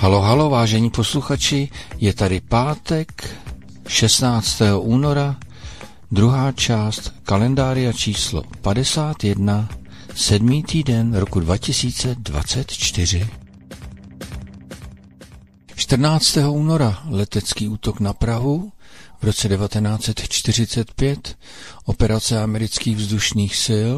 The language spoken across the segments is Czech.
Halo, halo, vážení posluchači, je tady pátek 16. února, druhá část kalendária číslo 51, sedmý týden roku 2024. 14. února letecký útok na Prahu, v roce 1945 operace amerických vzdušných sil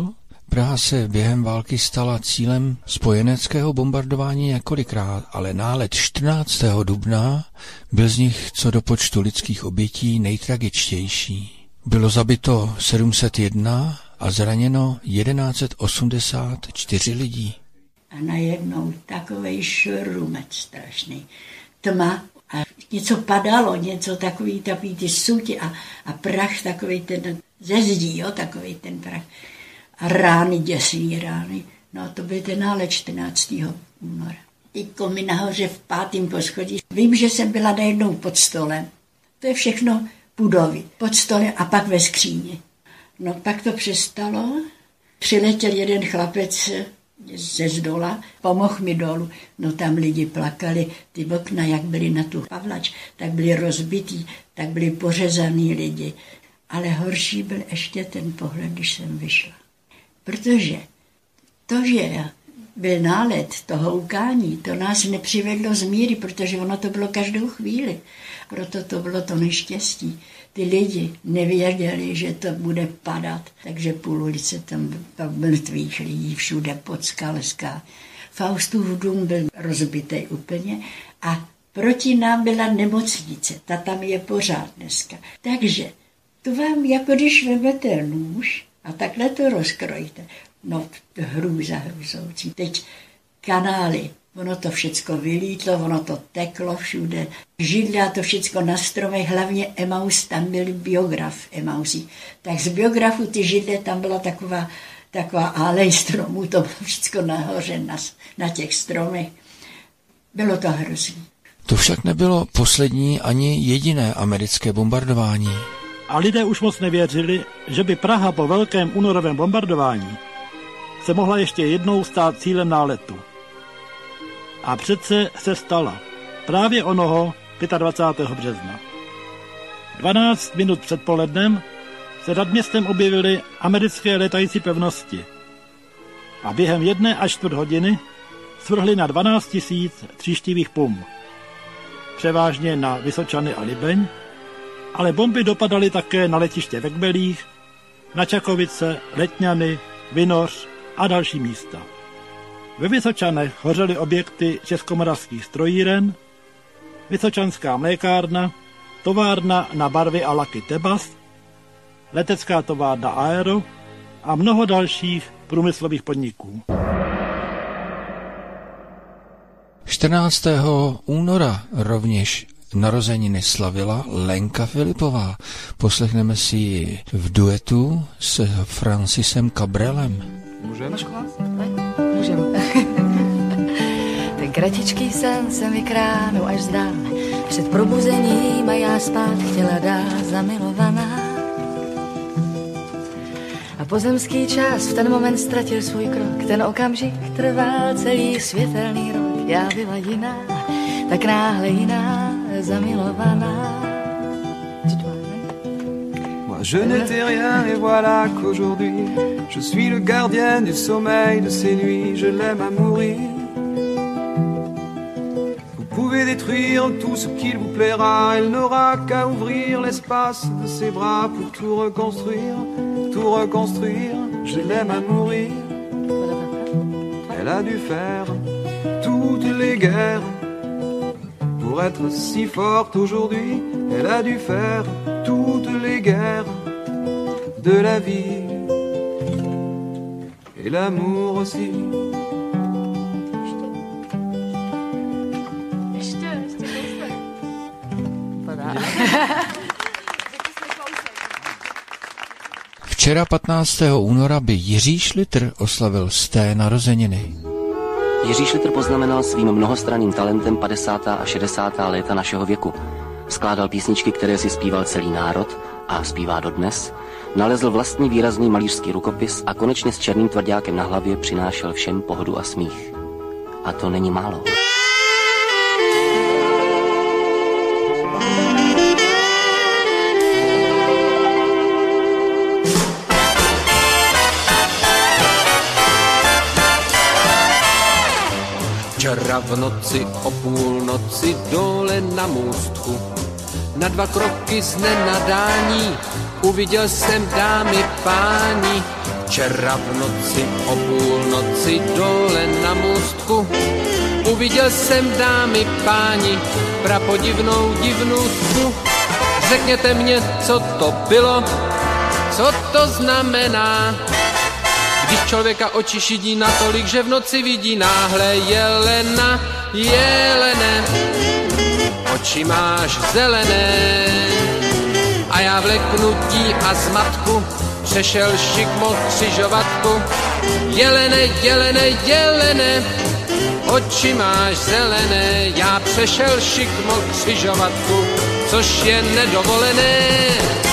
Praha se během války stala cílem spojeneckého bombardování několikrát, ale nálet 14. dubna byl z nich co do počtu lidských obětí nejtragičtější. Bylo zabito 701 a zraněno 1184 lidí. A najednou takový šrumec strašný. Tma a něco padalo, něco takový, takový ty suti a, a prach, takový ten ze zdí, jo, takový ten prach rány, děsivý rány. No a to byl ten nále 14. února. Teďko mi nahoře v pátém poschodí. Vím, že jsem byla najednou pod stolem. To je všechno budovy. Pod stolem a pak ve skříni. No pak to přestalo. Přiletěl jeden chlapec ze zdola, pomohl mi dolů. No tam lidi plakali, ty okna, jak byly na tu pavlač, tak byly rozbitý, tak byly pořezaný lidi. Ale horší byl ještě ten pohled, když jsem vyšla. Protože to, že byl nálet toho ukání, to nás nepřivedlo z míry, protože ono to bylo každou chvíli. Proto to bylo to neštěstí. Ty lidi nevěděli, že to bude padat, takže půl ulice tam mrtvých lidí, všude podskalská. Faustův dům byl rozbitý úplně a proti nám byla nemocnice, ta tam je pořád dneska. Takže to vám, jako když vezmete nůž a takhle to rozkrojte. No, hrůza hrůzoucí. Teď kanály, ono to všecko vylítlo, ono to teklo všude. Židla to všecko na stromech, hlavně Emaus, tam byl biograf Emausí. Tak z biografu ty židle, tam byla taková, taková alej stromů, to bylo všecko nahoře na, na těch stromech. Bylo to hrozný. To však nebylo poslední ani jediné americké bombardování a lidé už moc nevěřili, že by Praha po velkém únorovém bombardování se mohla ještě jednou stát cílem náletu. A přece se stala právě onoho 25. března. 12 minut před polednem se nad městem objevily americké letající pevnosti a během jedné až čtvrt hodiny svrhly na 12 tisíc tříštivých pum. Převážně na Vysočany a Libeň, ale bomby dopadaly také na letiště ve Kbelích, na Čakovice, Letňany, Vinoř a další místa. Ve Vysočanech hořely objekty českomoravských strojíren, Vysočanská mlékárna, továrna na barvy a laky Tebas, letecká továrna Aero a mnoho dalších průmyslových podniků. 14. února rovněž narozeniny slavila Lenka Filipová. Poslechneme si ji v duetu s Francisem Cabrelem. Můžeme? Můžeme. Ten kratičký sen se mi kránu až zdál. Před probuzením a já spát chtěla dát zamilovaná. A pozemský čas v ten moment ztratil svůj krok. Ten okamžik trval celý světelný rok. Já byla jiná, tak náhle jiná Moi je n'étais rien et voilà qu'aujourd'hui je suis le gardien du sommeil de ces nuits, je l'aime à mourir. Vous pouvez détruire tout ce qu'il vous plaira, elle n'aura qu'à ouvrir l'espace de ses bras pour tout reconstruire, tout reconstruire, je l'aime à mourir. Elle a dû faire toutes les guerres pour être si forte aujourd'hui, elle a dû faire toutes les guerres de la vie et l'amour aussi. Včera 15. února by Jiří Šlitr oslavil z té narozeniny. Jiří Šlitr poznamenal svým mnohostranným talentem 50. a 60. léta našeho věku. Skládal písničky, které si zpíval celý národ a zpívá dodnes. Nalezl vlastní výrazný malířský rukopis a konečně s černým tvrdákem na hlavě přinášel všem pohodu a smích. A to není málo. Včera v noci o půlnoci dole na můstku na dva kroky z nenadání uviděl jsem dámy páni. Včera v noci o půlnoci dole na můstku uviděl jsem dámy páni prapodivnou divnůstku. Řekněte mě, co to bylo, co to znamená, když člověka oči šidí natolik, že v noci vidí náhle jelena, jelene, oči máš zelené. A já v leknutí a zmatku přešel šikmo křižovatku. Jelene, jelene, jelene, oči máš zelené, já přešel šikmo křižovatku, což je nedovolené.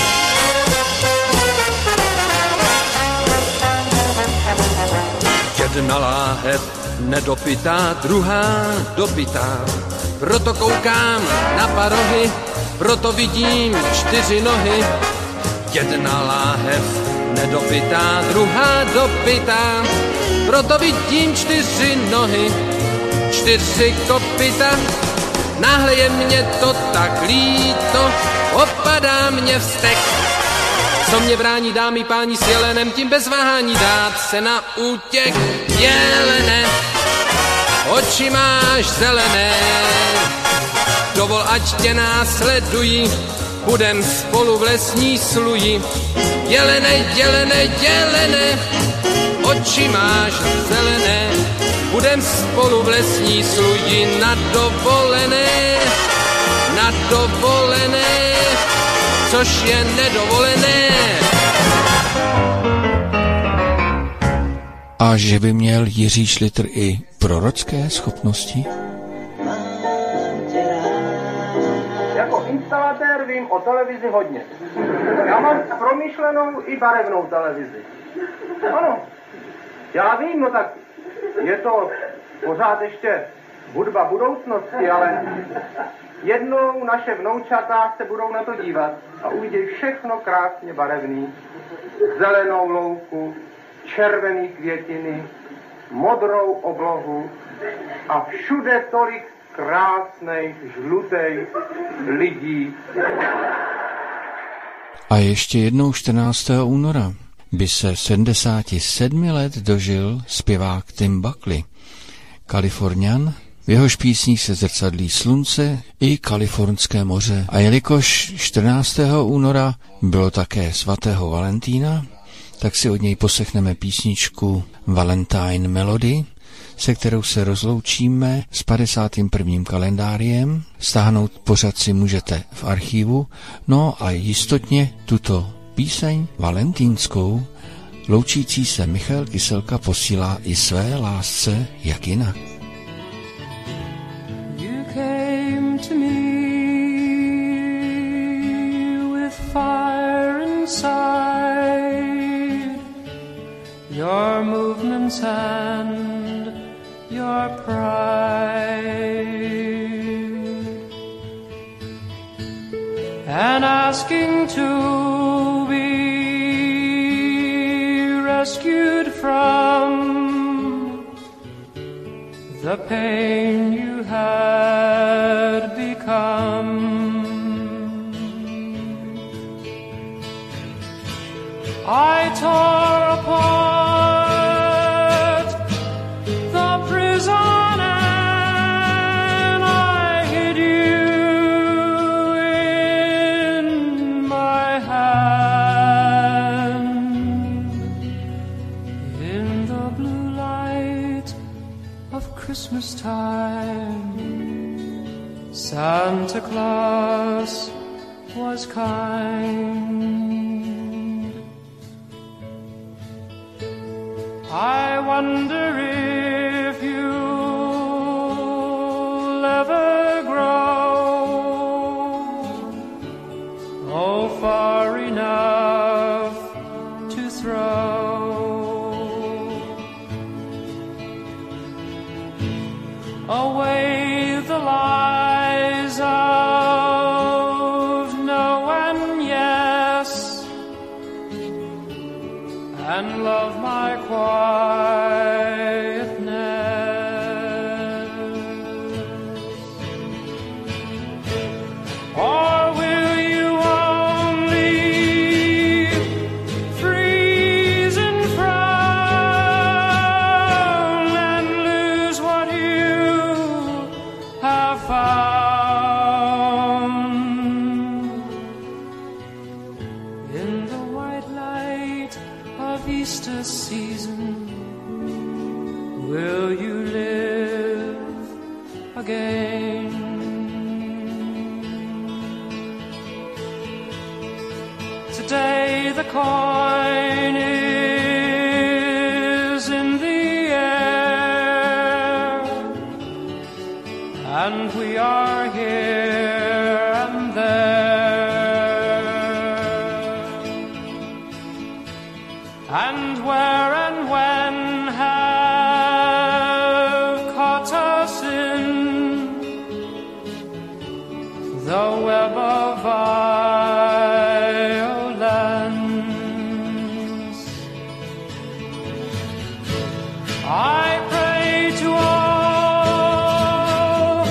Jedna láhev nedopitá, druhá dopitá. Proto koukám na parohy, proto vidím čtyři nohy. Jedna láhev nedopitá, druhá dopitá. Proto vidím čtyři nohy, čtyři kopita. Náhle je mě to tak líto, opadá mě vztek. Co mě brání dámy páni s jelenem, tím bez váhání dát se na útěk jelene. Oči máš zelené, dovol, ať tě následují, budem spolu v lesní sluji. Jelene, jelene, jelene, oči máš zelené, budem spolu v lesní sluji na dovolené, na dovolené což je nedovolené. A že by měl Jiří Šlitr i prorocké schopnosti? Jako instalatér vím o televizi hodně. Já mám promyšlenou i barevnou televizi. Ano, já vím, no tak je to pořád ještě hudba budoucnosti, ale Jednou naše vnoučata se budou na to dívat a uvidí všechno krásně barevný. Zelenou louku, červený květiny, modrou oblohu a všude tolik krásnej, žlutej lidí. A ještě jednou 14. února by se 77 let dožil zpěvák Tim Buckley, kalifornian, v jehož písních se zrcadlí slunce i kalifornské moře. A jelikož 14. února bylo také svatého Valentína, tak si od něj poslechneme písničku Valentine Melody, se kterou se rozloučíme s 51. kalendáriem. Stáhnout pořad si můžete v archivu, no a jistotně tuto píseň valentínskou loučící se Michal Kyselka posílá i své lásce, jak jinak. Your movements and your pride, and asking to be rescued from the pain you had become. I tore Santa Claus was kind. and love my quietness? Or will you only freeze and frown and lose what you have found? Season the web of violence? I pray to all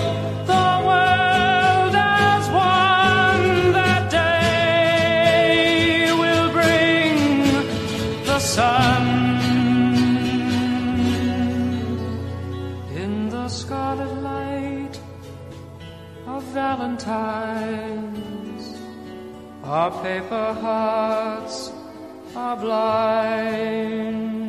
the world as one that day will bring the sun Valentine's. Our paper hearts are blind.